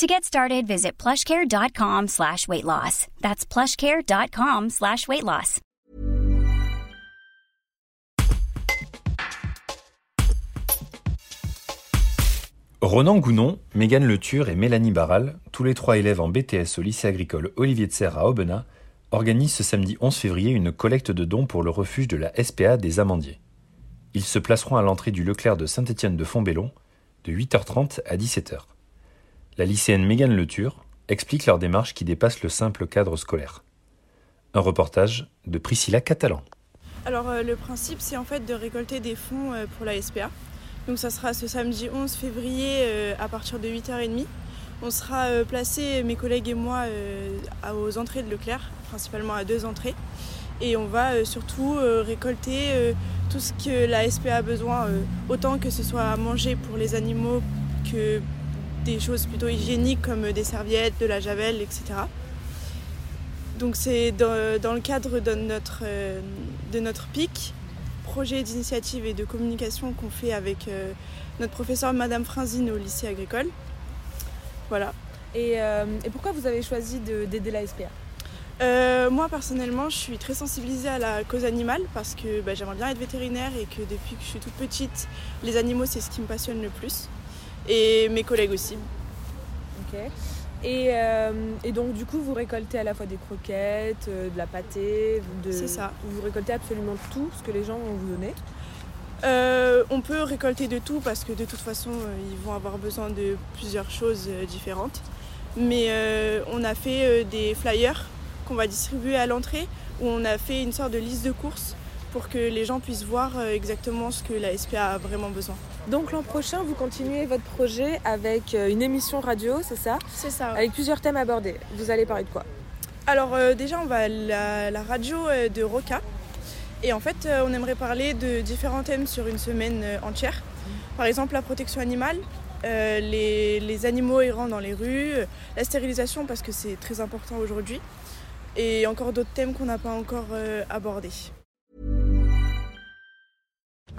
To get started, visit plushcare.com slash weight loss. That's plushcare.com slash weight loss. Ronan Gounon, Mégane Leture et Mélanie Barral, tous les trois élèves en BTS au lycée agricole Olivier de Serre à Aubenas, organisent ce samedi 11 février une collecte de dons pour le refuge de la SPA des Amandiers. Ils se placeront à l'entrée du Leclerc de Saint-Étienne de Fontbellon de 8h30 à 17h. La lycéenne Mégane Leture explique leur démarche qui dépasse le simple cadre scolaire. Un reportage de Priscilla Catalan. Alors euh, le principe c'est en fait de récolter des fonds euh, pour la SPA. Donc ça sera ce samedi 11 février euh, à partir de 8h30. On sera placés, mes collègues et moi, aux entrées de Leclerc, principalement à deux entrées. Et on va surtout récolter tout ce que la SPA a besoin, autant que ce soit à manger pour les animaux que des choses plutôt hygiéniques comme des serviettes, de la javel, etc. Donc c'est dans, dans le cadre de notre, euh, de notre PIC, projet d'initiative et de communication qu'on fait avec euh, notre professeur Madame Franzine au lycée agricole. Voilà. Et, euh, et pourquoi vous avez choisi de- d'aider la SPA Euh, moi personnellement, je suis très sensibilisée à la cause animale parce que bah, j'aimerais bien être vétérinaire et que depuis que je suis toute petite, les animaux c'est ce qui me passionne le plus. Et mes collègues aussi. Ok. Et, euh, et donc du coup vous récoltez à la fois des croquettes, euh, de la pâtée, de... C'est ça. Vous récoltez absolument tout ce que les gens vont vous donner. Euh, on peut récolter de tout parce que de toute façon ils vont avoir besoin de plusieurs choses différentes. Mais on a fait des flyers qu'on va distribuer à l'entrée où on a fait une sorte de liste de courses pour que les gens puissent voir euh, exactement ce que la SPA a vraiment besoin. Donc l'an prochain vous continuez votre projet avec euh, une émission radio, c'est ça? C'est ça. Avec plusieurs thèmes abordés. Vous allez parler de quoi? Alors euh, déjà on va à la, la radio de Roca et en fait on aimerait parler de différents thèmes sur une semaine entière. Par exemple la protection animale, euh, les, les animaux errants dans les rues, euh, la stérilisation parce que c'est très important aujourd'hui et encore d'autres thèmes qu'on n'a pas encore euh, abordés.